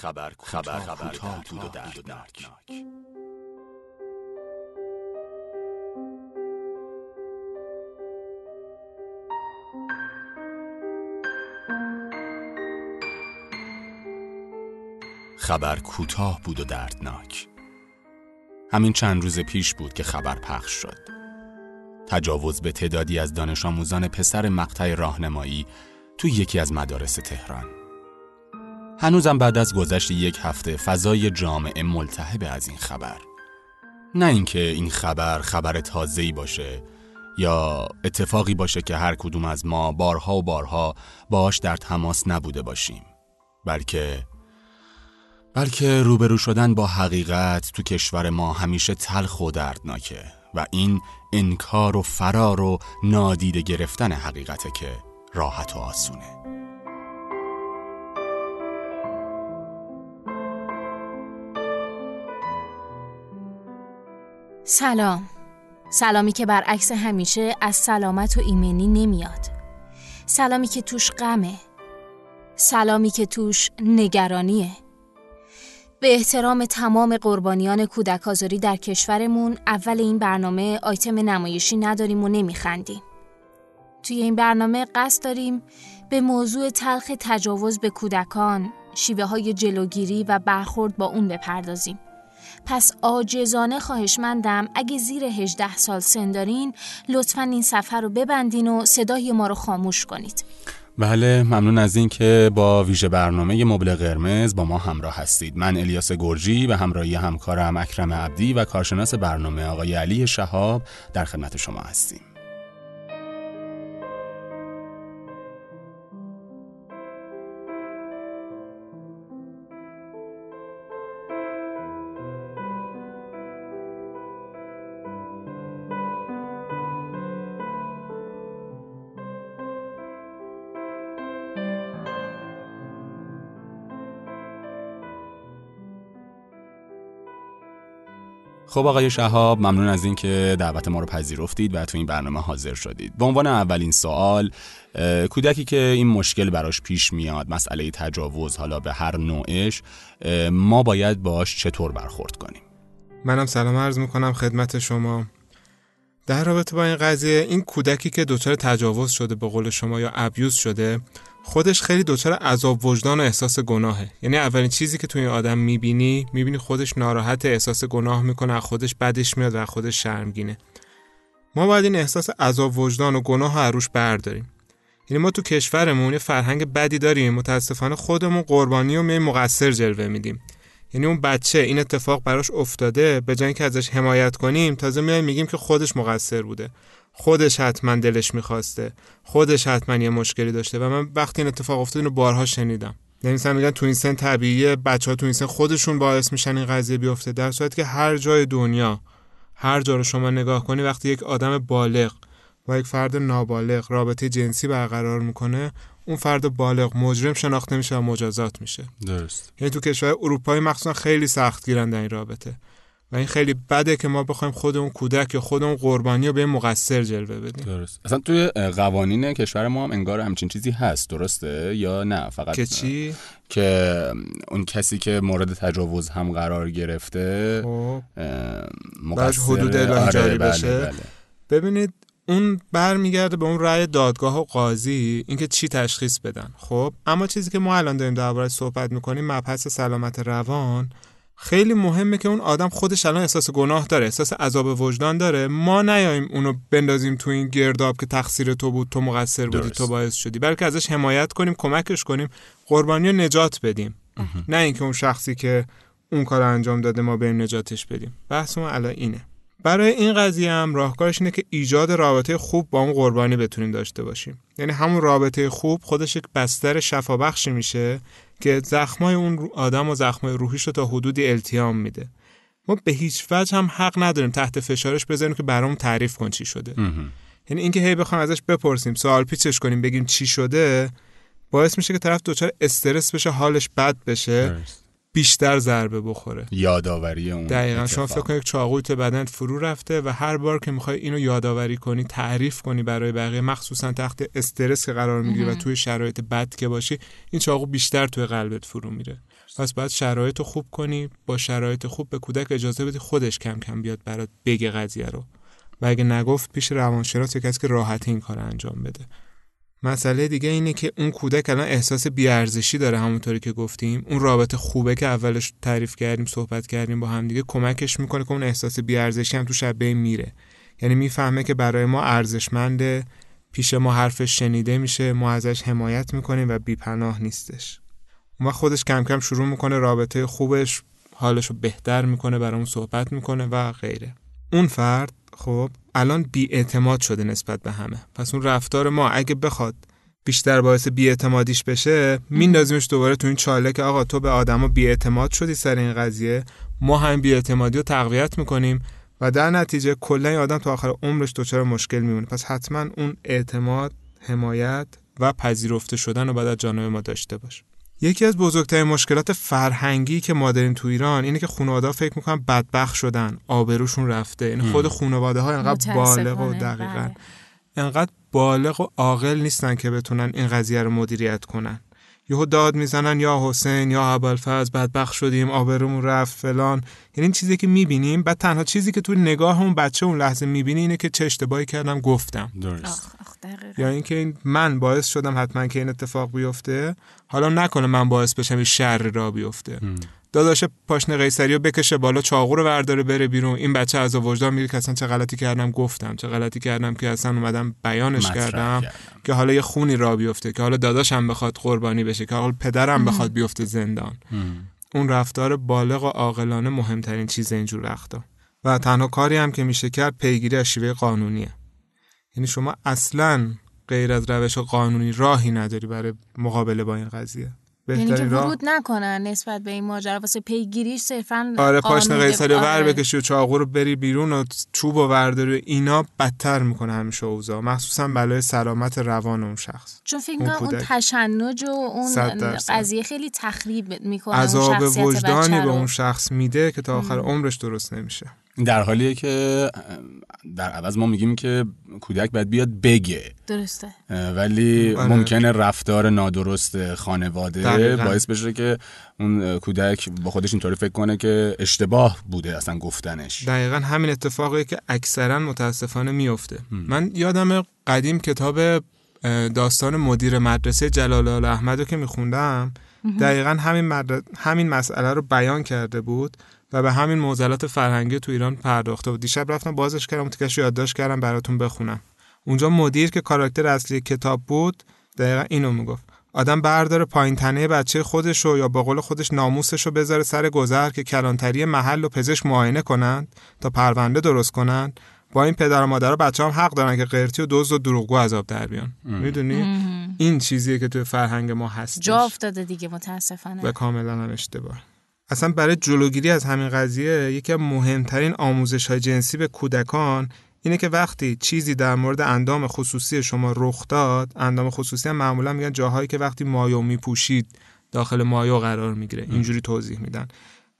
خبر خبر خبر بود و دردناک. خبر کوتاه بود و دردناک. همین چند روز پیش بود که خبر پخش شد. تجاوز به تعدادی از دانش آموزان پسر مقطع راهنمایی تو یکی از مدارس تهران. هنوزم بعد از گذشت یک هفته فضای جامعه ملتهب از این خبر. نه اینکه این خبر خبر تازه‌ای باشه یا اتفاقی باشه که هر کدوم از ما بارها و بارها باش در تماس نبوده باشیم. بلکه بلکه روبرو شدن با حقیقت تو کشور ما همیشه تلخ و دردناکه و این انکار و فرار و نادیده گرفتن حقیقته که راحت و آسونه. سلام سلامی که برعکس همیشه از سلامت و ایمنی نمیاد سلامی که توش غمه سلامی که توش نگرانیه به احترام تمام قربانیان کودک آزاری در کشورمون اول این برنامه آیتم نمایشی نداریم و نمیخندیم. توی این برنامه قصد داریم به موضوع تلخ تجاوز به کودکان، شیوه های جلوگیری و برخورد با اون بپردازیم. پس آجزانه خواهشمندم اگه زیر 18 سال سن دارین لطفا این سفر رو ببندین و صدای ما رو خاموش کنید. بله ممنون از اینکه با ویژه برنامه مبل قرمز با ما همراه هستید من الیاس گرجی و همراهی همکارم اکرم عبدی و کارشناس برنامه آقای علی شهاب در خدمت شما هستیم خب آقای شهاب ممنون از اینکه دعوت ما رو پذیرفتید و تو این برنامه حاضر شدید. به عنوان اولین سوال کودکی که این مشکل براش پیش میاد مسئله تجاوز حالا به هر نوعش ما باید باش چطور برخورد کنیم؟ منم سلام عرض می‌کنم خدمت شما. در رابطه با این قضیه این کودکی که دچار تجاوز شده به قول شما یا ابیوز شده خودش خیلی دچار عذاب وجدان و احساس گناهه. یعنی اولین چیزی که توی این آدم می‌بینی می‌بینی خودش ناراحت احساس گناه می‌کنه خودش بدش میاد و خودش شرمگینه. ما باید این احساس عذاب وجدان و گناه رو برداریم. یعنی ما تو کشورمون یه فرهنگ بدی داریم متاسفانه خودمون قربانی و می مقصر جلوه میدیم. یعنی اون بچه این اتفاق براش افتاده به جای اینکه ازش حمایت کنیم تازه میایم میگیم که خودش مقصر بوده. خودش حتما دلش می‌خواسته. خودش حتما یه مشکلی داشته و من وقتی این اتفاق افتاد اینو بارها شنیدم. یعنی مثلا میگن تو این سن طبیعیه بچه ها تو این سن خودشون باعث میشن این قضیه بیفته در صورتی که هر جای دنیا هر جا رو شما نگاه کنی وقتی یک آدم بالغ با یک فرد نابالغ رابطه جنسی برقرار می‌کنه اون فرد بالغ مجرم شناخته میشه و مجازات میشه. درست. یعنی تو کشور اروپایی مخصوصا خیلی سخت گیرن در این رابطه. و این خیلی بده که ما بخوایم خود اون کودک یا خود اون قربانی رو به مقصر جلوه بدیم. درست. اصلا توی قوانین کشور ما هم انگار همچین چیزی هست. درسته؟ یا نه؟ فقط که چی؟ که اون کسی که مورد تجاوز هم قرار گرفته خب. مقصر حدود اعلام آره، جاری بله، بشه. بله. ببینید اون برمیگرده به اون رأی دادگاه و قاضی اینکه چی تشخیص بدن. خب اما چیزی که ما الان داریم دربارش صحبت می‌کنیم مبحث سلامت روان. خیلی مهمه که اون آدم خودش الان احساس گناه داره احساس عذاب وجدان داره. ما نیایم اونو بندازیم تو این گرداب که تقصیر تو بود تو مقصر بودی درست. تو باعث شدی. بلکه ازش حمایت کنیم کمکش کنیم قربانی رو نجات بدیم. نه اینکه اون شخصی که اون کار انجام داده ما بریم نجاتش بدیم. بحث ما الان اینه. برای این قضیه هم راهکارش اینه که ایجاد رابطه خوب با اون قربانی بتونیم داشته باشیم. یعنی همون رابطه خوب خودش یک بستر شفابخشی میشه که زخمای اون آدم و زخمای روحیش رو تا حدودی التیام میده ما به هیچ وجه هم حق نداریم تحت فشارش بذاریم که برامون تعریف کن چی شده. یعنی اینکه هی بخوایم ازش بپرسیم سوال پیچش کنیم بگیم چی شده باعث میشه که طرف دچار استرس بشه حالش بد بشه. بیشتر ضربه بخوره. یادآوری اون دقیقا. شما اتفاق. فکر کنید چاقوی تو بدن فرو رفته و هر بار که می‌خوای اینو یادآوری کنی تعریف کنی برای بقیه مخصوصا تحت استرس که قرار می‌گیری و توی شرایط بد که باشی این چاقو بیشتر توی قلبت فرو میره. پس باید شرایط رو خوب کنی با شرایط خوب به کودک اجازه بدی خودش کم کم بیاد برات بگه قضیه رو. و اگه نگفت پیش روانشناس کسی که راحتی این کار انجام بده. مسئله دیگه اینه که اون کودک الان احساس بیارزشی داره همونطوری که گفتیم. اون رابطه خوبه که اولش تعریف کردیم صحبت کردیم با هم دیگه کمکش می‌کنه که اون احساس بیارزشی هم تو شبه میره یعنی می‌فهمه که برای ما ارزشمنده پیش ما حرفش شنیده میشه ما ازش حمایت می‌کنیم و بیپناه نیستش. اون خودش کم کم شروع می‌کنه رابطه خوبش حالش رو بهتر می‌کنه برامون صحبت می‌کنه و غیره. اون فرد خب الان بیاعتماد شده نسبت به همه. پس اون رفتار ما اگه بخواد بیشتر باعث بیاعتمادیش بشه میندازیمش دوباره تو این چاله که آقا تو به آدما بیاعتماد شدی سر این قضیه ما هم بیاعتمادی رو تقویت می‌کنیم و در نتیجه کلا این آدم تا آخر عمرش دچار مشکل میمونه. پس حتما اون اعتماد حمایت و پذیرفته شدن رو باید از جانب ما داشته باشه یکی از بزرگترین مشکلات فرهنگی که ما داریم تو ایران اینه که خانواده فکر می‌کنن بدبخت شدن آبروشون رفته. یعنی خود خانواده ها انقدر بالغ و دقیقا. بله. انقدر بالغ و عاقل نیستن که بتونن این قضیه رو مدیریت کنن. یهو داد می‌زنن یا حسین یا ابوالفضل بدبخت شدیم آبرومون رفت فلان. یعنی این چیزی که می‌بینیم بعد تنها چیزی که تو نگاه اون بچه اون لحظه می‌بینی اینه که چه اشتباهی کردم گفتم. درست. یا اینکه من باعث شدم حتما که این اتفاق بیفته. حالا نکنه من باعث بشم این شر را بیفته. داداش پاشنه قیصری رو بکشه بالا چاقو رو ورداره بره بیرون. این بچه از وجدان میره که اصلا چه غلطی کردم گفتم. چه غلطی کردم که اصلا اومدم بیانش کردم, که حالا یه خونی را بیفته که حالا داداشم بخواد قربانی بشه که حالا پدرم بخواد بیفته زندان. اون رفتار بالغ و عاقلانه مهمترین چیز اینجور وقتا. و تنها کاری هم که میشه کرد پیگیری از شیوه قانونیه. یعنی شما اصلا غیر از روش قانونی راهی نداری برای مقابله با این قضیه. یعنی که ورود نکنن نسبت به این ماجرا. واسه پیگیریش صرفا آره پاشنه قیصری ور آره. بکشی و چاقو رو بری بیرون و چوب و ورداری اینا بدتر می‌کنه همیشه اوضاع. مخصوصا برای سلامت روان اون شخص. چون فکر کنم اون تشنج و اون قضیه خیلی تخریب می‌کنه عذاب وجدانی به اون شخص میده که تا آخر عمرش درست نمیشه. در حالیه که در عوض ما میگیم که کودک باید بیاد بگه. درسته. ولی آره. ممکنه رفتار نادرست خانواده باعث بشه که اون کودک با خودش اینطوری فکر کنه که اشتباه بوده اصلا گفتنش. دقیقا همین اتفاقی که اکثرا متاسفانه میفته. من یادم قدیم کتاب داستان مدیر مدرسه جلال احمد رو که میخوندم دقیقا همین, همین مسئله رو بیان کرده بود. و به همین معضلات فرهنگی تو ایران پرداخته و دیشب رفتم بازش کردم تیکش یادداشت کردم براتون بخونم. اونجا مدیر که کاراکتر اصلی کتاب بود دقیقا اینو می‌گفت. آدم برداره پایین تنه بچه خودشو یا با قول خودش ناموسشو بذاره سر گذر که کلانتری محل و پزشک معاینه کنند تا پرونده درست کنند. با این پدر و مادر بچه هم حق دارن که قرتی و دوز و دروغگو عذاب در بیان. می‌دونی؟ این چیزیه که تو فرهنگ ما هست جا افتاده دیگه متاسفانه. و کاملا هم اشتباه. اصلا برای جلوگیری از همین قضیه یکی از مهمترین آموزش های جنسی به کودکان اینه که وقتی چیزی در مورد اندام خصوصی شما رخ داد اندام خصوصی هم معمولا میگن جاهایی که وقتی مایو میپوشید داخل مایو قرار می‌گیره. اینجوری توضیح میدن.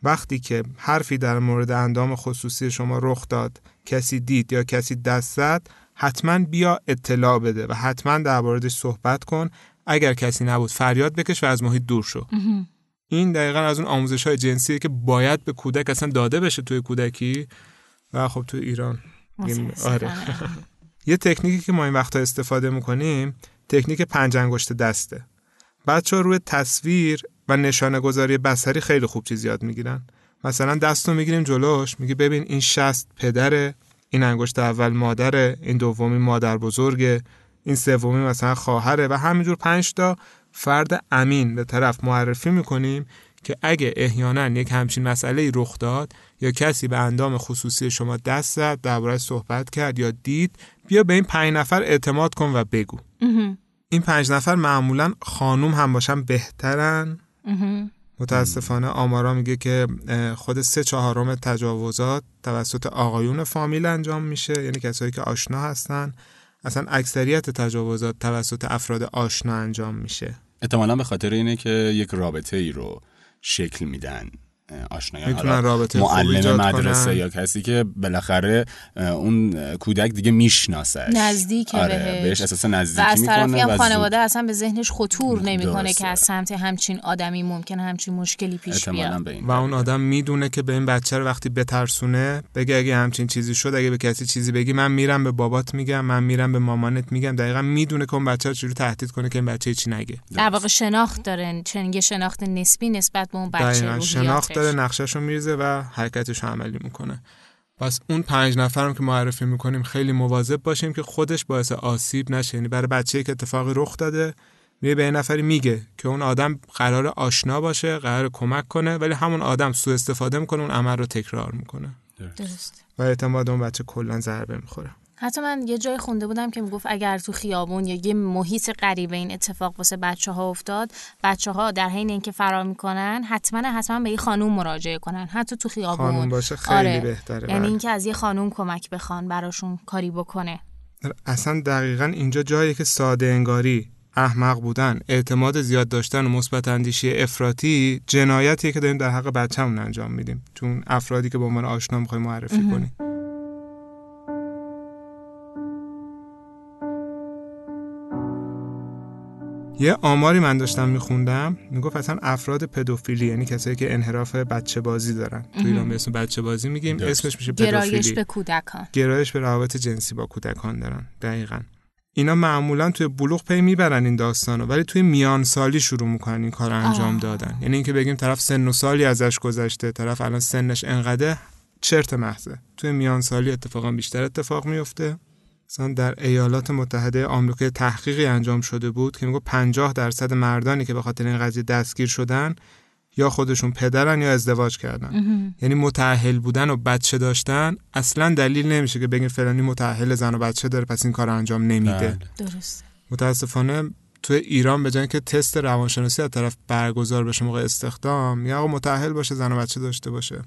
وقتی که حرفی در مورد اندام خصوصی شما رخ داد کسی دید یا کسی دست زد حتما بیا اطلاع بده و حتما در صحبت کن. اگر کسی نبود فریاد بکش و از محیط دور شو. این دقیقا از اون آموزش های جنسیه که باید به کودک اصلا داده بشه توی کودکی و خب توی ایران. آره. یه تکنیکی که ما این وقتا استفاده می‌کنیم تکنیک پنج انگشت دسته. بچه ها روی تصویر و نشانه گذاری بسری خیلی خوب چیز یاد می‌گیرن. مثلا دست رو می‌گیریم جلوش میگه ببین این شست پدره این انگشت اول مادره این دومی مادر بزرگه این سومی مثلا خواهره و همینجور پنج تا فرد امین به طرف معرفی می‌کنیم که اگه احیانا یک همچین مسئله رخ داد یا کسی به اندام خصوصی شما دست زد درباره صحبت کرد یا دید بیا به این پنج نفر اعتماد کن و بگو. این پنج نفر معمولا خانوم هم باشن بهترن. متاسفانه آمارا میگه که خود سه چهارم تجاوزات توسط آقایون فامیل انجام میشه یعنی کسایی که آشنا هستن. اصلا اکثریت تجاوزات توسط افراد آشنا انجام میشه. احتمالا به خاطر اینه که یک رابطه ای رو شکل میدن. آشنایان می‌تونن رابطه معلم مدرسه یا کسی که بالاخره اون کودک دیگه می‌شناسه نزدیک آره بهش. اساس نزدیکی و از طرفی هم خانواده اصلا به ذهنش خطور نمی‌کنه که از سمت همچین آدمی ممکنه همچین مشکلی پیش بیاد. و اون آدم می‌دونه که به این بچه رو وقتی بترسونه بگه اگه همچین چیزی شد اگه به کسی چیزی بگی من میرم به بابات میگم من میرم به مامانت میگم. دقیقا می‌دونه که اون بچه رو چجوری تهدید کنه که این بچه چی نگه. در واقع شناخت داره چنین شناخت نسبی نسبت به اون بچه شناخت داره نقشهشو میریزه و حرکتش عملی می‌کنه. پس اون پنج نفرم که معرفی می‌کنیم خیلی مواظب باشیم که خودش باعث آسیب نشه. یعنی برای بچه که اتفاقی رخ داده میره به نفری میگه که اون آدم قرار آشنا باشه قرار کمک کنه ولی همون آدم سوء استفاده می‌کنه اون عمل رو تکرار می‌کنه. درست. و اعتماد اون بچه کلا ضربه می‌خوره. حتی من یه جای خونده بودم که می‌گفت اگر تو خیابون یا یه محیط غریبه این اتفاق واسه بچه ها افتاد بچه ها در حین اینکه فرار می‌کنن حتما حتما به یه خانوم مراجعه کنن. حتی تو خیابون. خانوم باشه خیلی آره. بهتره یعنی بله. اینکه از یه خانوم کمک بخوان براشون کاری بکنه. اصلا دقیقا اینجا جایی که ساده انگاری احمق بودن اعتماد زیاد داشتن و مثبت اندیشی افراطی جنایتیه که داریم در حق بچه‌مون انجام میدیم. چون افرادی که به عنوان آشنا می‌خوایم معرفی کنیم. یه آماری من داشتم میخوندم می‌گفت اصلا افراد پدوفیلی یعنی کسایی که انحراف بچه بازی دارن. تو ایران به اسم بچه بازی میگیم اسمش میشه پدوفیلی. گرایش به کودکان. گرایش به روابط جنسی با کودکان دارن دقیقا. اینا معمولا توی بلوغ پی می‌برن این داستانو ولی توی میان سالی شروع می‌کنن این کار انجام دادن. یعنی اینکه بگیم طرف سن و سالی ازش گذشته طرف الان سنش انقدر چرت محضه توی میان سالی اتفاقا بیشتر اتفاق میفته مثلا در ایالات متحده آمریکا تحقیقی انجام شده بود که میگه 50 درصد مردانی که به خاطر این قضیه دستگیر شدن یا خودشون پدرن یا ازدواج کردن. یعنی متأهل بودن و بچه داشتن اصلا دلیل نمیشه که بگین فلانی متأهل زن و بچه داره پس این کار انجام نمیده. بله. درست متاسفانه تو ایران به جای که تست روانشناسی از طرف برگزار بشه موقع استخدام یا آقا متأهل باشه زن و بچه داشته باشه.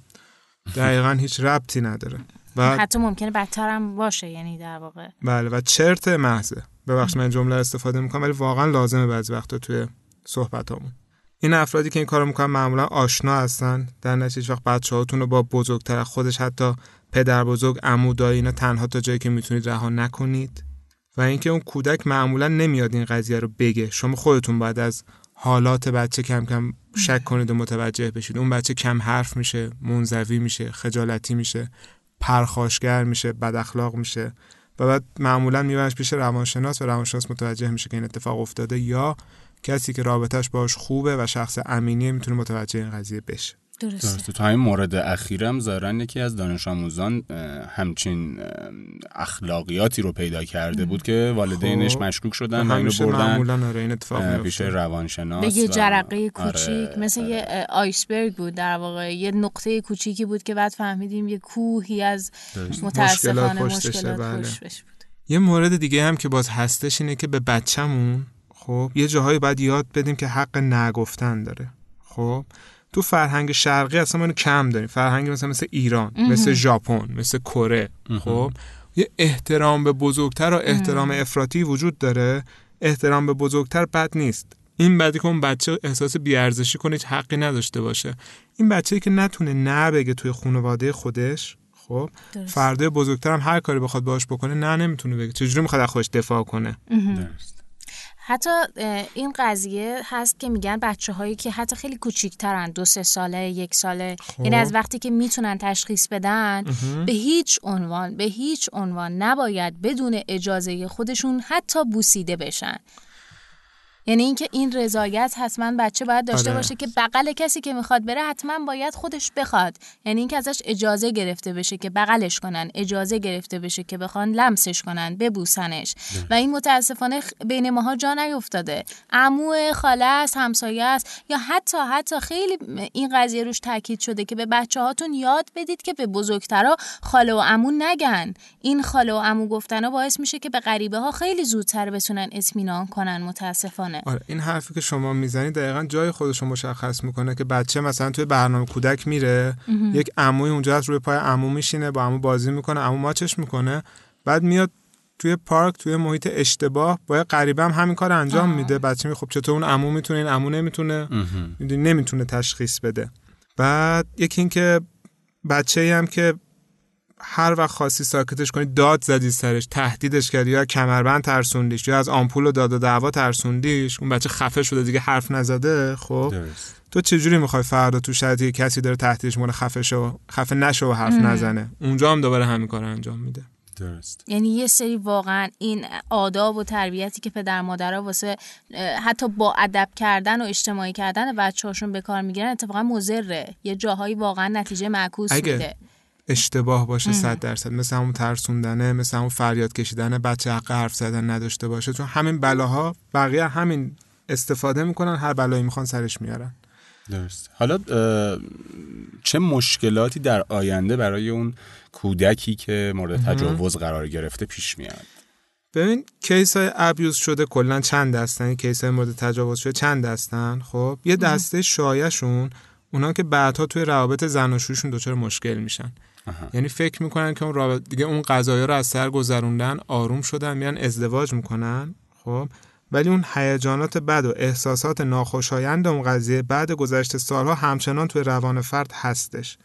دقیقا هیچ ربطی نداره. و حتی ممکنه بدتر هم باشه یعنی در واقع. بله و چرت محضه. ببخش من جمله استفاده می‌کنم ولی واقعا لازمه بعضی وقتا توی صحبتامون. این افرادی که این کارو می‌کنن معمولا آشنا هستن. در نتیجه وقت بچه هاتون رو با بزرگتر خودش حتی پدر بزرگ عمو دایی اینا تنها تا جایی که می‌تونید رها نکنید. و اینکه اون کودک معمولا نمیاد این قضیه رو بگه. شما خودتون باید از حالات بچه کم کم شک کنید و متوجه بشید. اون بچه کم حرف میشه منزوی میشه خجالتی میشه. پرخاشگر میشه بد اخلاق میشه و بعد معمولا میبرنش پیش روانشناس و روانشناس متوجه میشه که این اتفاق افتاده یا کسی که رابطهش باش خوبه و شخص امینیه می‌تونه متوجه این قضیه بشه. درسته تو همین مورد اخیرم زارن یکی از دانش آموزان همچین اخلاقیاتی رو پیدا کرده بود که والدینش خب. مشکوک شدن و اینو بردن آره پیش روانشناس به یه جرقه آره، کوچیک آره، مثل آره. یه آیسبرگ بود در واقع یه نقطه کوچیکی بود که بعد فهمیدیم یه کوهی از متاسفانه مشکلات, بله. بود یه مورد دیگه هم که باز هستش اینه که به بچه‌مون خب یه جاهایی باید یاد بدیم که حق نگفتن داره خب تو فرهنگ شرقی اصلا ما کم داریم. فرهنگ مثلا مثل ایران مثل ژاپن مثل کره. خب؟ یه احترام به بزرگتر و احترام افراطی وجود داره. احترام به بزرگتر بد نیست. این بعدی که اون بچه احساس بیارزشی کنه هیچ حقی نداشته باشه. این بچه‌ای که نتونه نه بگه توی خانواده خودش خب؟ فرده بزرگتر هم هر کاری بخواد باش بکنه نه نمی‌تونه بگه. چجوری می‌خواد از خودش دفاع کنه؟ درست. حتی این قضیه هست که میگن بچه هایی که حتی خیلی کوچیکترن دو سه ساله یک ساله خب. یعنی از وقتی که می‌تونن تشخیص بدن به هیچ عنوان به هیچ عنوان نباید بدون اجازه خودشون حتی بوسیده بشن یعنی اینکه این رضایت حتما بچه باید داشته آره. باشه که بغل کسی که می‌خواد بره حتما باید خودش بخواد. یعنی اینکه ازش اجازه گرفته بشه که بغلش کنن اجازه گرفته بشه که بخوان لمسش کنن ببوسنش. و این متاسفانه بین ماها جا نیفتاده. عمو خاله است همسایه است یا حتی حتی خیلی این قضیه روش تاکید شده که به بچه هاتون یاد بدید که به بزرگترا خاله و عمو نگن. این خاله و عمو گفتن باعث میشه که به غریبه ها خیلی زودتر بتونن اطمینان کنن متاسفانه. آره این حرفی که شما می‌زنید دقیقا جای خودش رو مشخص می‌کنه که بچه مثلا توی برنامه کودک میره یک عموی اونجا از روی پای عمو میشینه با عمو بازی می‌کنه عمو ماچش می‌کنه بعد میاد توی پارک توی محیط اشتباه با غریبه هم همین کار انجام میده. بچه می خب چطور اون عمو می‌تونه این عمو نمی‌تونه؟ نمی‌تونه تشخیص بده. بعد یکی این که بچه ای هم که هر وقت خاصی ساکتش کنی داد زدی سرش تهدیدش کردی. یا کمربند ترسوندیش یا از آمپول و داد و دعوا ترسوندیش. اون بچه خفه شده دیگه حرف نزده. خب تو چجوری می‌خوای فردا تو شرایطی کسی داره تهدیدش مونه خفه شو خفه نشو و حرف نزنه؟ اونجا هم دوباره همین کار انجام میده. درست. یعنی یه سری واقعا این آداب و تربیتی که پدر مادرها واسه حتی با ادب کردن و اجتماعی کردن بچه‌هاشون به کار می‌گیرن اتفاقا مضره. یه جاهایی واقعا نتیجه معکوس میده. اشتباه باشه صد درصد. مثل همون ترسوندنه مثل همون فریاد کشیدن بچه حق حرف زدن نداشته باشه. چون همین بلاها بقیه همین استفاده می‌کنن هر بلایی می‌خوان سرش میارن. درست حالا چه مشکلاتی در آینده برای اون کودکی که مورد تجاوز قرار گرفته پیش میاد؟ ببین case های abuse شده کلا چند دستن؟ این case های مورد تجاوز شده چند دستن؟ خب یه دسته شایعشون اونا که بعدها توی روابط زناشویشون دچار مشکل میشن. یعنی فکر می‌کنن که اون رابط دیگه اون قضايا رو از سر گذروندن آروم شدن میان ازدواج می‌کنن. خب؟ ولی اون هیجانات بد و احساسات ناخوشایند اون قضیه بعد گذشته سالها همچنان توی روان فرد هستش.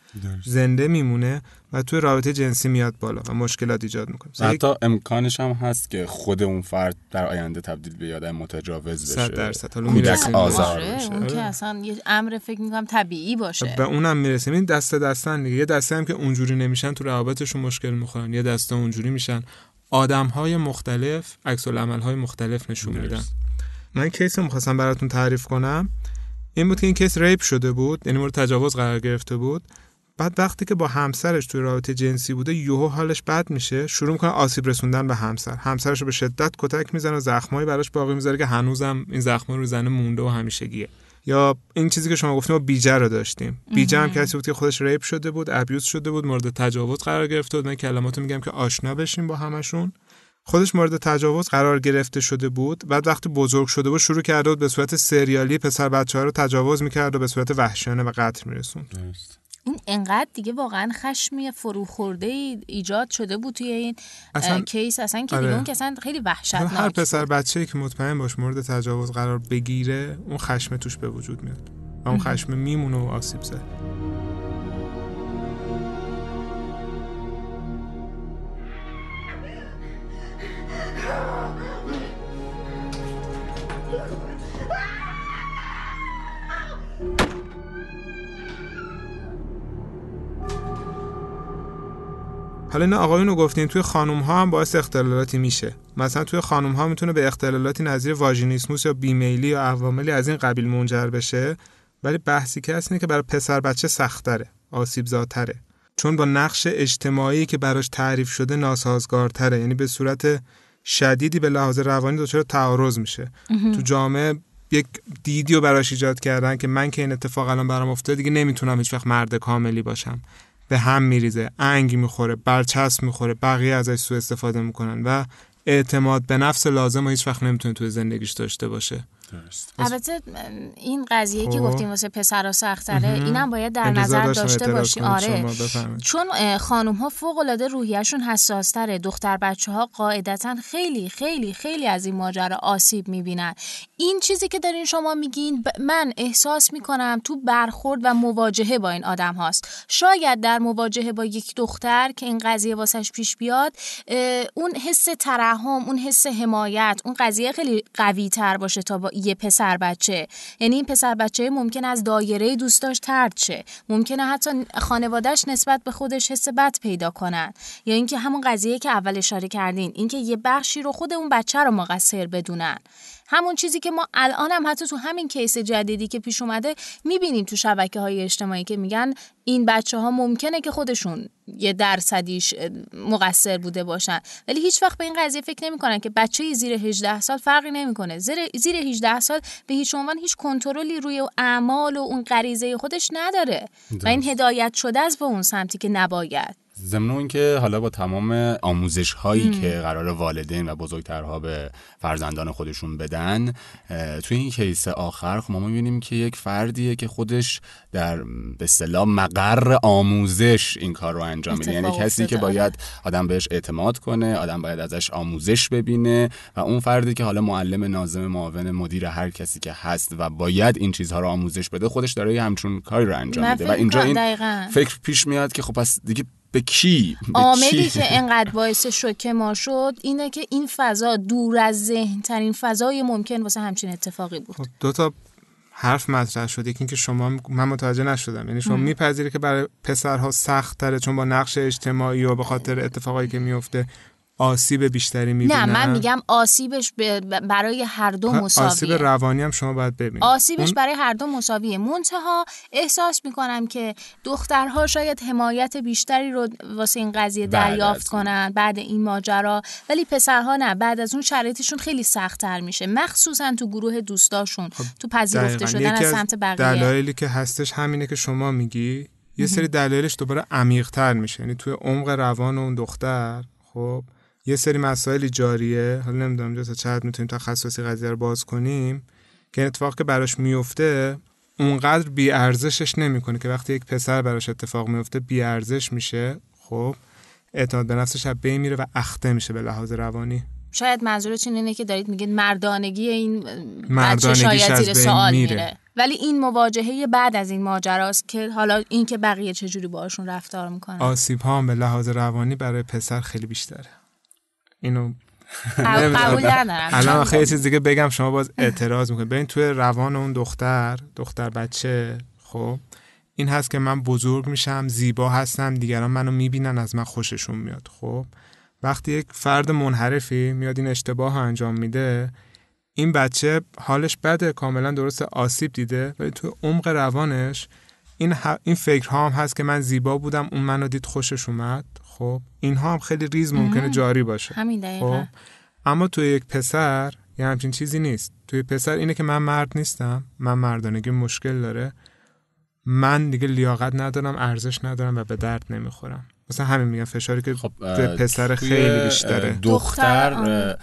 زنده میمونه و توی رابطه جنسی میاد بالا و مشکلات ایجاد می‌کنه. حتی امکانش هم هست که خود اون فرد در آینده تبدیل به یادم متجاوز بشه. صد درصد. حالا کودک می‌رسیم آزار آره، بشه اون که اصلا یه امر فکر می‌کنم طبیعی باشه. به اونم می‌رسیم. این دسته دستن دیگه. یه دسته هم که اونجوری نمیشن تو روابطشون مشکل می‌خورن. یه دسته اونجوری میشن. آدم های مختلف عکس های مختلف نشون. میدن. من case رو می‌خواستم براتون تعریف کنم. این بود که این case rape شده بود یعنی مورد تجاوز قرار گرفته بود. بعد وقتی که با همسرش توی رابطه جنسی بوده یهو حالش بد میشه. شروع می‌کنه آسیب رسوندن به همسر. همسرش رو به شدت کتک می‌زنه و زخمایی براش باقی می‌ذاره که هنوزم این زخما رو زنه مونده و همیشگیه. یا این چیزی که شما گفتیم ما بیجه رو داشتیم. بیجه هم کسی بود که خودش rape شده بود abuse شده بود مورد تجاوز قرار گرفته بود. من کلماتو میگم که آشنا بشیم با همشون. خودش مورد تجاوز قرار گرفته شده بود. بعد وقتی بزرگ شده بود شروع کرده بود به صورت سریالی پسر بچه ها رو تجاوز می‌کرد و به صورت وحشیانه و قتل میرسوند. درست. این انقدر دیگه واقعا خشمی فروخورده ای ایجاد شده بود توی این اصلا- کیس. اصلا که آره. اون که اصلا خیلی هر وحشتناک پسر بچه‌ای که مطمئن باش مورد تجاوز قرار بگیره اون خشم توش به وجود میاد و اون خشم میمونه و آسیب زد. حالا این آقایون رو گفتیم توی خانم ها هم باعث اختلالاتی میشه. مثلا توی خانم ها می‌تونه به اختلالاتی نظیر واژینیسموس یا بیمیلی یا عواملی از این قبیل منجر بشه ولی بحثی که هست اینه که برای پسر بچه سختره آسیب زادتره چون با نقش اجتماعی که براش تعریف شده ناسازگارتره یعنی به صورت شدیدی به لحاظ روانی دچار تعارض میشه. تو جامعه یک دیدی رو براش ایجاد کردن که من که این اتفاق الان برام افتاده دیگه نمی‌تونم هیچ وقت مرد کاملی باشم. به هم میریزه. انگ می‌خوره برچسب می‌خوره بقیه ازش سوء استفاده می‌کنن و اعتماد به نفس لازم و هیچ وقت نمی‌تونه توی زندگیش داشته باشه. درست. البته این قضیه که خب. گفتیم واسه پسرا سختره اینم باید در نظر داشته باشیم آره. چون خانوم ها فوق العاده روحیشون حساس تره دختر بچه ها قاعدتا خیلی خیلی خیلی از این ماجرا آسیب می‌بینن. این چیزی که دارین شما میگین ب- من احساس می‌کنم تو برخورد و مواجهه با این آدم هاست. شاید در مواجهه با یک دختر که این قضیه واسش پیش بیاد اون حس ترحم اون حس حمایت اون قضیه خیلی قوی تر باشه تا با یه پسر بچه. یعنی این پسر بچه ممکن از دایره دوستاش ترد شه. ممکنه حتی خانوادهش نسبت به خودش حس بد پیدا کنن. یا اینکه همون قضیه که اول اشاره کردین اینکه یه بخشی رو خود اون بچه رو مقصر بدونن. همون چیزی که ما الان هم حتی تو همین کیس جدیدی که پیش اومده می‌بینیم تو شبکه های اجتماعی که میگن این بچه ها ممکنه که خودشون یه درصدیش مقصر بوده باشن. ولی هیچ وقت به این قضیه فکر نمی‌کنن که بچه زیر 18 سال فرقی نمی‌کنه. زیر زیر 18 سال به هیچ عنوان هیچ کنترلی روی اعمال و اون غریزه خودش نداره. و این هدایت شده است به اون سمتی که نباید. ضمن اون که حالا با تمام آموزش هایی که قرار والدین و بزرگترها به فرزندان خودشون بدن توی این کیس آخر خب ما می‌بینیم که یک فردیه که خودش در به اصطلاح مقر آموزش این کار رو انجام میده. یعنی کسی که باید آدم بهش اعتماد کنه آدم باید ازش آموزش ببینه و اون فردی که حالا معلم ناظم معاون مدیر هر کسی که هست و باید این چیزها رو آموزش بده خودش داره همچون کاری رو انجام میده. و اینجا این فکر پیش میاد که خب پس دیگه به کی؟ عاملی که انقدر باعث شوکه ما شد اینه که این فضا دور از ذهن ترین فضای ممکن واسه همچین اتفاقی بود. خب دو تا حرف مطرح شد. یکی اینکه شما من متوجه نشدم. یعنی شما میپذیری که برای پسرها سخت تره چون با نقش اجتماعی و به خاطر اتفاقایی که میفته آسیب بیشتری می‌بینن نه من میگم آسیبش برای هر دو مساویه آسیب روانی هم شما باید ببینید. آسیبش برای هر دو مساویه. منتها احساس می‌کنم که دخترها شاید حمایت بیشتری رو واسه این قضیه دریافت کنن بعد این ماجرا. ولی پسرها نه بعد از اون شرایطشون خیلی سختتر میشه. مخصوصا تو گروه دوستاشون خب تو پذیرفته شدن از سمت بقیه. دلایلی که هستش همینه که شما میگی یه سری دلایلش دوباره عمیق‌تر میشه. یعنی توی عمق روان اون دختر خب یه سری مسائلی جاریه. حالا نمی‌دونم تا چقدر می‌تونیم تخصصی قضیه رو باز کنیم. که اتفاق که براش میفته اونقدر بی ارزشش نمی‌کنه که وقتی یک پسر براش اتفاق میفته بی ارزش میشه. خب اعتماد به نفسش از بین میره و اخته میشه به لحاظ روانی. شاید منظورتون اینه که دارید میگید مردانگی این بچه شاید زیر سوال میره. میره. ولی این مواجهه بعد از این ماجراست که حالا این که بقیه چجوری باشون رفتار می‌کنن. آسیب ها به لحاظ روانی برای پسر خیلی بیشتره. اینو قبول ندارم الان خیلی چیز دیگه بگم شما باز اعتراض می‌کنید. ببین توی روان اون دختر دختر بچه خب. این هست که من بزرگ میشم زیبا هستم دیگران منو می‌بینن از من خوششون میاد خب. وقتی یک فرد منحرفی میاد این اشتباه ها انجام میده این بچه حالش بده کاملا درست آسیب دیده ولی تو عمق روانش این, این فکرها هم هست که من زیبا بودم اون منو دید خوشش اومد خب اینها هم خیلی ریز ممکنه جاری باشه. همین خب اما توی یک پسر یه همچین چیزی نیست. توی پسر اینه که من مرد نیستم من مردانگی مشکل داره. من دیگه لیاقت ندارم ارزش ندارم و به درد نمی‌خورم. مثلا همین میگن فشاری که خب پسر خیلی بیشتره. دختر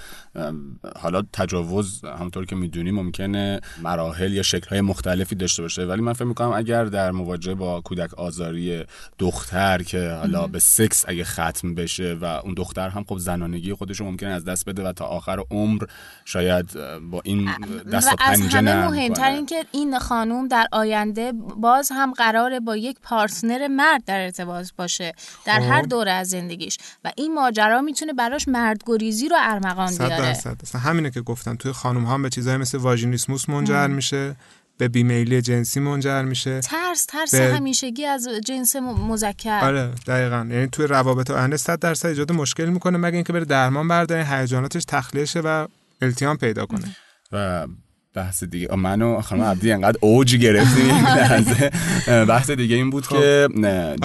حالا تجاوز همونطور که می‌دونی ممکنه مراحل یا شکلهای مختلفی داشته باشه. ولی من فکر می‌کنم اگر در مواجهه با کودک آزاری دختر که حالا به سکس اگه ختم بشه و اون دختر هم خب زنانگی خودش رو ممکنه از دست بده و تا آخر عمر شاید با این دست و پنجه از همه مهمتر این که این خانوم در آینده باز هم قراره با یک پارتنر مرد در ارتباط باشه در هر خب. دوره از زندگیش. و این ماجرا می‌تونه براش مردگریزی رو ارمغان بیاره. درصد. اصلا همینه که گفتم توی خانم ها به چیزهای مثل واژینیسموس منجر میشه به بیمیلی جنسی منجر میشه ترس ترس به... همیشگی از جنس مذکر. آره دقیقا. یعنی توی روابط آینده 100 درصد ایجاد مشکل می‌کنه مگه اینکه بره درمان برداره هیجاناتش تخلیه شه و التیام پیدا کنه. و بحث دیگه. منو خانم عبدی انقدر اوج گرفتیم بحث دیگه این بود که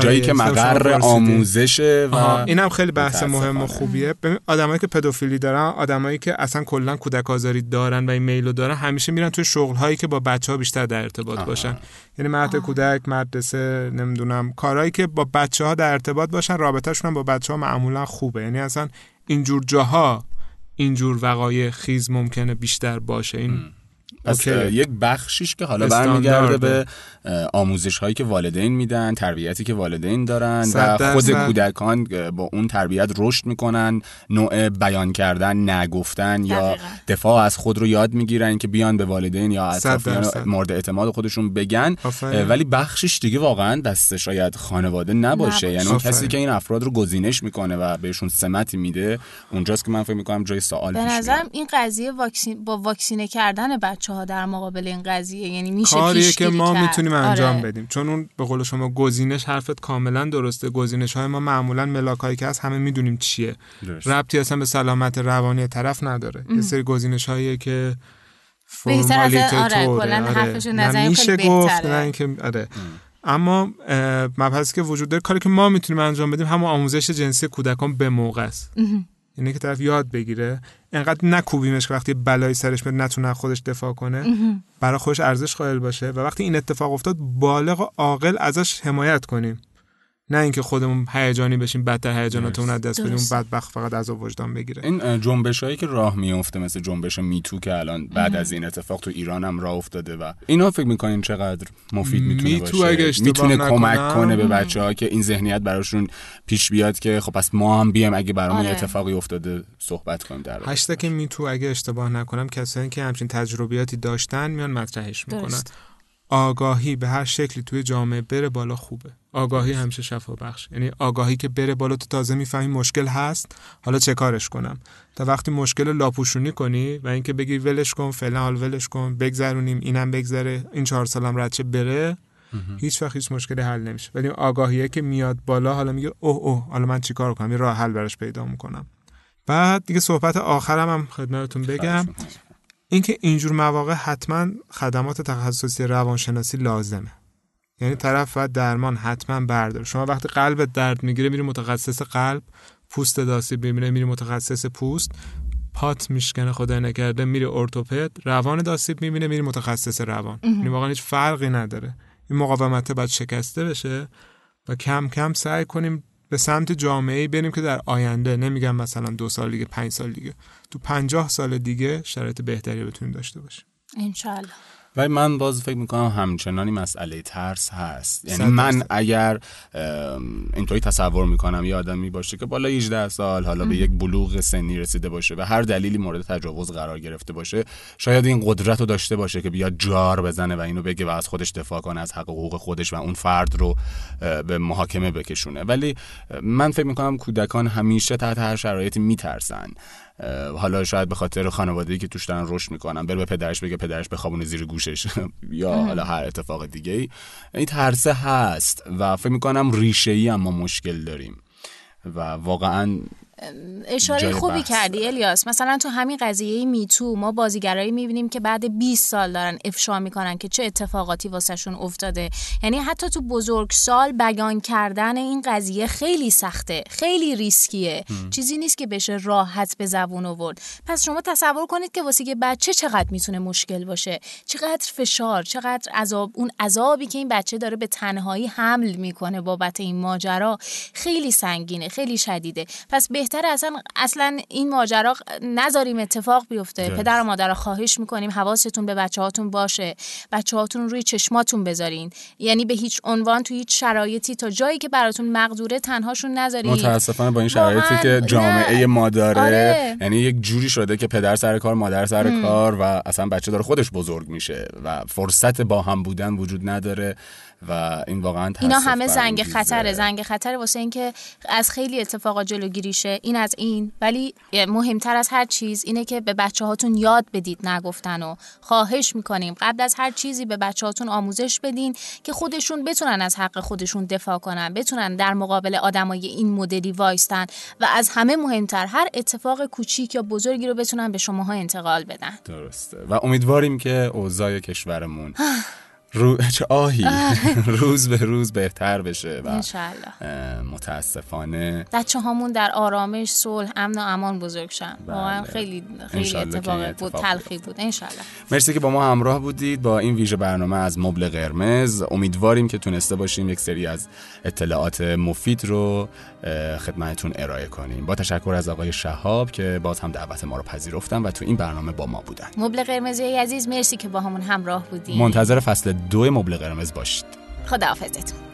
جایی که مقر آموزشه و اینم خیلی بحث مهم و خوبیه. ببین آدمایی که پدوفیلی دارن آدمایی که اصلا کلا کودک آزاری دارن و این میلو دارن همیشه میرن توی شغل هایی که با بچه ها بیشتر در ارتباط باشن. یعنی مرد کودک مدرسه نمی‌دونم کارهایی که با بچه ها در ارتباط باشن رابطهشون هم با بچه ها معمولا خوبه. یعنی اصلا اینجور جاها اینجور وقایع خیز ممکنه بیشتر باشه. این پس یک بخشیش که حالا برمیگرده به آموزش هایی که والدین میدن تربیتی که والدین دارن و خود کودکان با اون تربیت رشد می‌کنن نوع بیان کردن نگفتن یا دفاع از خود رو یاد می‌گیرن که بیان به والدین یا اطرافیان مورد اعتماد خودشون بگن. ولی بخشش دیگه واقعا دست شاید خانواده نباشه. یعنی اون کسی که این افراد رو گزینش می‌کنه و بهشون سمتی میده اونجاست که من فکر می‌کنم جای سوال به نظرم این قضیه واکسین با واکسینه کردن بچه ها در مقابل این قضیه یعنی میشه کاریه که ما می‌تونیم انجام آره. بدیم. چون اون به قول شما گزینش حرفت کاملا درسته. گزینش های ما معمولا ملاک هایی که هست همه می‌دونیم چیه. ربطی اصلا به سلامت روانی طرف نداره. یه سری گزینش هایی که فرمالیت آره آره. نه میشه گفت نه اینکه آره. اما مبحثی که وجود داره کاری که ما می‌تونیم انجام بدیم همون آموزش جنسی کودکان به موقع است. اینه که طرف یاد بگیره. انقدر نکوبیمش که وقتی بلایی سرش بیاد نتونه خودش دفاع کنه. برای خودش ارزش قائل باشه. و وقتی این اتفاق افتاد بالغ و عاقل ازش حمایت کنیم. نه اینکه خودمون هیجانی بشیم بدتر هیجاناتمون از دست بدیم بدبخت فقط عذاب وجدان بگیره. این جنبش هایی که راه میفته مثل جنبش میتو که الان بعد از این اتفاق تو ایران هم راه افتاده و اینا فکر می‌کنین چقدر مفید می‌تونه میتو باشه؟ اگه اشتباه می‌تونه کمک نکنم. کنه به بچه ها که این ذهنیت براشون پیش بیاد که خب پس ما هم بیایم اگه برامون آره. اتفاقی افتاده صحبت کنیم در. هشتگ میتو اگه اشتباه نکنم کسایی که همچین تجربیاتی داشتن میان مطرحش می‌کنن. درست. آگاهی به هر شکلی توی جامعه بره بالا خوبه. آگاهی همیشه شفا بخش. یعنی آگاهی که بره بالا تو تازه می‌فهمی مشکل هست. حالا چه کارش کنم؟ تا وقتی مشکل رو لاپوشونی کنی و اینکه بگی ولش کن فعلا حال ولش کن بگذرونیم اینم بگذره این چهار سالم رد بره. هیچ وقت هیچ مشکلی حل نمیشه. ولی آگاهیه که میاد بالا حالا میگه اوه اوه حالا من چیکار کنم؟ یه راه حل براش پیدا می‌کنم. بعد دیگه صحبت آخرم هم خدمتتون بگم. اینکه اینجور مواقع حتما خدمات تخصصی روانشناسی لازمه. یعنی طرف باید درمان حتما برداره. شما وقتی قلبت درد می‌گیره میری متخصص قلب پوست داسیب می‌بینه میری متخصص پوست پات میشکنه خدا نکرده میری ارتوپد روان داسیب می‌بینه میری متخصص روان. یعنی واقعا هیچ فرقی نداره. این مقاومت باید شکسته بشه و کم کم سعی کنیم به سمت جامعه بریم که در آینده نمیگم مثلا دو سال دیگه پنج سال دیگه تو پنجاه سال دیگه شرایط بهتری بتونیم داشته باشیم. انشالله ولی من باز فکر می‌کنم همچنانی مسئله ترس هست. یعنی من. اگر اینطوری تصور می‌کنم یه آدمی باشه که بالا 18 سال حالا به یک بلوغ سنی رسیده باشه و هر دلیلی مورد تجاوز قرار گرفته باشه شاید این قدرت رو داشته باشه که بیاد جار بزنه و اینو بگه و از خودش دفاع کنه از حق و حقوق خودش و اون فرد رو به محاکمه بکشونه. ولی من فکر می‌کنم کودکان همیشه تحت هر شرایطی میترسن. حالا شاید به خاطر خانوادگی که توش دارن رشد می‌کنن بره به پدرش بگه پدرش بخوابونه زیر گوشش. یا حالا هر اتفاق دیگه ای این ترسه هست و فکر می‌کنم ریشه ای اما مشکل داریم. و واقعا اشاره خوبی بحث کردی الیاس. مثلا تو همین قضیه میتو ما بازیگرایی می‌بینیم که بعد 20 سال دارن افشا می‌کنن که چه اتفاقاتی واسهشون افتاده. یعنی حتی تو بزرگسال بیان کردن این قضیه خیلی سخته خیلی ریسکیه. چیزی نیست که بشه راحت به زبون آورد. پس شما تصور کنید که واسه یه بچه چقدر می‌تونه مشکل باشه. چقدر فشار چقدر عذاب اون عذابی که این بچه داره به تنهایی حمل می‌کنه بابت این ماجرا خیلی سنگینه خیلی شدیده. پس بهتر اصلا اصلا این ماجرا نذاریم اتفاق بیفته درست. پدر و مادر خواهش می‌کنیم حواستون به بچه هاتون باشه بچه هاتون روی چشماتون بذارین یعنی به هیچ عنوان تو هیچ شرایطی تا جایی که براتون مقدوره تنهاشون نذارین متاسفانه با این شرایطی که جامعه نه. ما داره آره. یعنی یک جوری شده که پدر سر کار مادر سر کار و اصلا بچه داره خودش بزرگ میشه و فرصت با هم بودن وجود نداره و این واقعا اینا همه زنگ. خطره زنگ خطره واسه اینکه از خیلی اتفاقا جلوگیری شه این از این. ولی مهمتر از هر چیز اینه که به بچه هاتون یاد بدید نگفتن و خواهش می‌کنیم. قبل از هر چیزی به بچه هاتون آموزش بدین که خودشون بتونن از حق خودشون دفاع کنن بتونن در مقابل آدمای این مدلی وایستن و از همه مهمتر هر اتفاق کوچیک یا بزرگی رو بتونن به شماها انتقال بدن. درسته. و امیدواریم که اوضاع کشورمون رو... چه آهی. روز به روز بهتر بشه و متاسفانه بچه هامون در آرامش صلح امن و امان بزرگ شن. واقعا بله. خیلی خیلی اتفاق بود تلخی. بود. انشالله مرسی که با ما همراه بودید با این ویژه برنامه از مبل قرمز. امیدواریم که تونسته باشیم یک سری از اطلاعات مفید رو خدمتتون ارائه کنیم. با تشکر از آقای شهاب که باز هم دعوت ما رو پذیرفتن و تو این برنامه با ما بودن. مبل قرمزی عزیز مرسی که با همون همراه بودیم. منتظر فصل دو مبل قرمز باشید. خداحافظتون.